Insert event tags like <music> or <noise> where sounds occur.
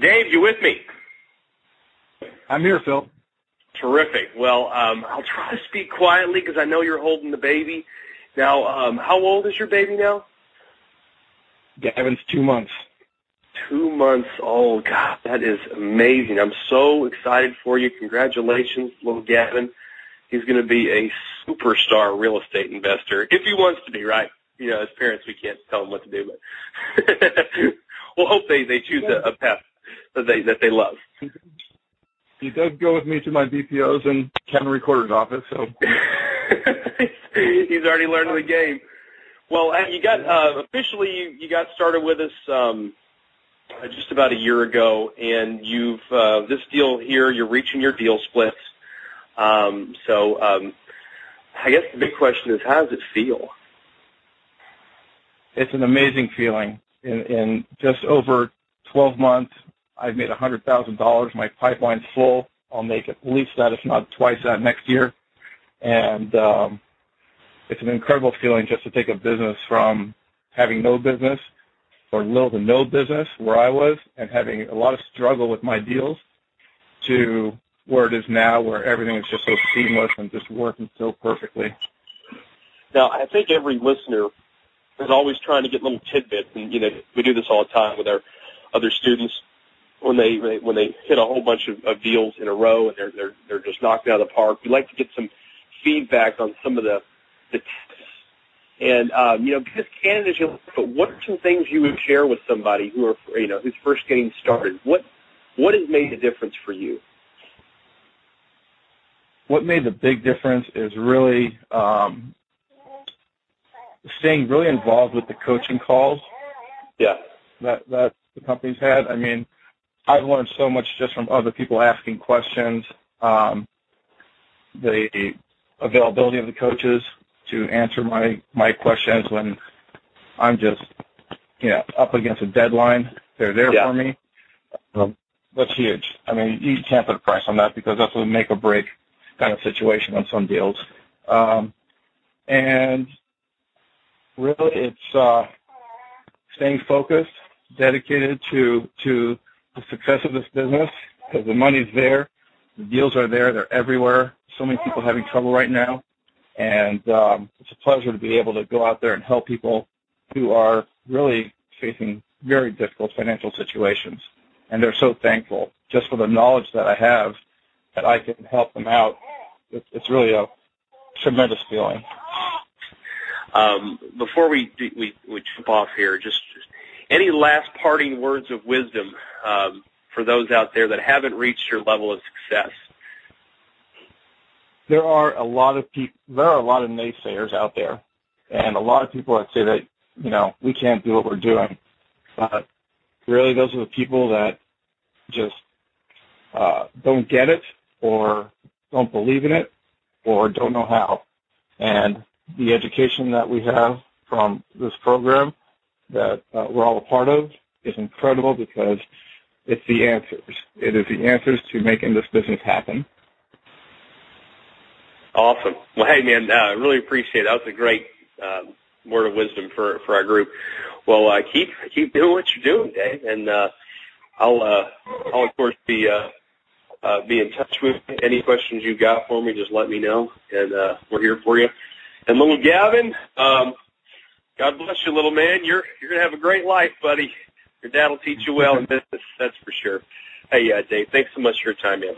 Dave, you with me? I'm here, Phil. Terrific. Well, um, I'll try to speak quietly because I know you're holding the baby. Now, um, how old is your baby now? Gavin's two months. Two months old. God, that is amazing. I'm so excited for you. Congratulations, little Gavin. He's going to be a superstar real estate investor if he wants to be, right? You know, as parents, we can't tell him what to do, but <laughs> we'll hope they they choose a, a path they that they love. He does go with me to my BPOs and Kevin Recorder's office, so <laughs> he's already learning the game. Well, you got uh, officially you, you got started with us um, just about a year ago, and you've uh, this deal here. You're reaching your deal splits. Um, so, um, I guess the big question is, how does it feel? It's an amazing feeling. In, in just over 12 months, I've made $100,000. My pipeline's full. I'll make at least that, if not twice that next year. And um, it's an incredible feeling just to take a business from having no business or little to no business where I was and having a lot of struggle with my deals to where it is now where everything is just so seamless and just working so perfectly. Now, I think every listener is always trying to get little tidbits, and you know we do this all the time with our other students when they when they hit a whole bunch of, of deals in a row and they're they're they're just knocked out of the park. We like to get some feedback on some of the the tips. And um, you know, be as candid but what are some things you would share with somebody who are you know who's first getting started? What what has made a difference for you? What made the big difference is really um, staying really involved with the coaching calls. Yeah. That that the company's had. I mean, I've learned so much just from other people asking questions. Um, the availability of the coaches to answer my my questions when I'm just you know up against a deadline. They're there yeah. for me. Um, that's huge. I mean, you can't put a price on that because that's a make or break kind of situation on some deals. Um, and really, it's uh, staying focused, dedicated to to the success of this business because the money's there, the deals are there, they're everywhere. So many people having trouble right now, and um, it's a pleasure to be able to go out there and help people who are really facing very difficult financial situations. And they're so thankful just for the knowledge that I have that I can help them out. It's really a tremendous feeling. Um, before we, we we jump off here, just, just any last parting words of wisdom um, for those out there that haven't reached your level of success? There are a lot of people. There are a lot of naysayers out there, and a lot of people that say that you know we can't do what we're doing. But really, those are the people that just uh, don't get it, or don't believe in it, or don't know how. And the education that we have from this program that uh, we're all a part of is incredible because it's the answers. It is the answers to making this business happen. Awesome. Well, hey, man, I uh, really appreciate it. That was a great um, word of wisdom for for our group. Well, uh, keep keep doing what you're doing, Dave, and uh, I'll uh, I'll of course be uh, uh, be in touch with you. any questions you got for me. Just let me know, and uh, we're here for you. And little Gavin, um, God bless you, little man. You're you're gonna have a great life, buddy. Your dad will teach you well in <laughs> business, that's for sure. Hey, uh, Dave, thanks so much for your time, man.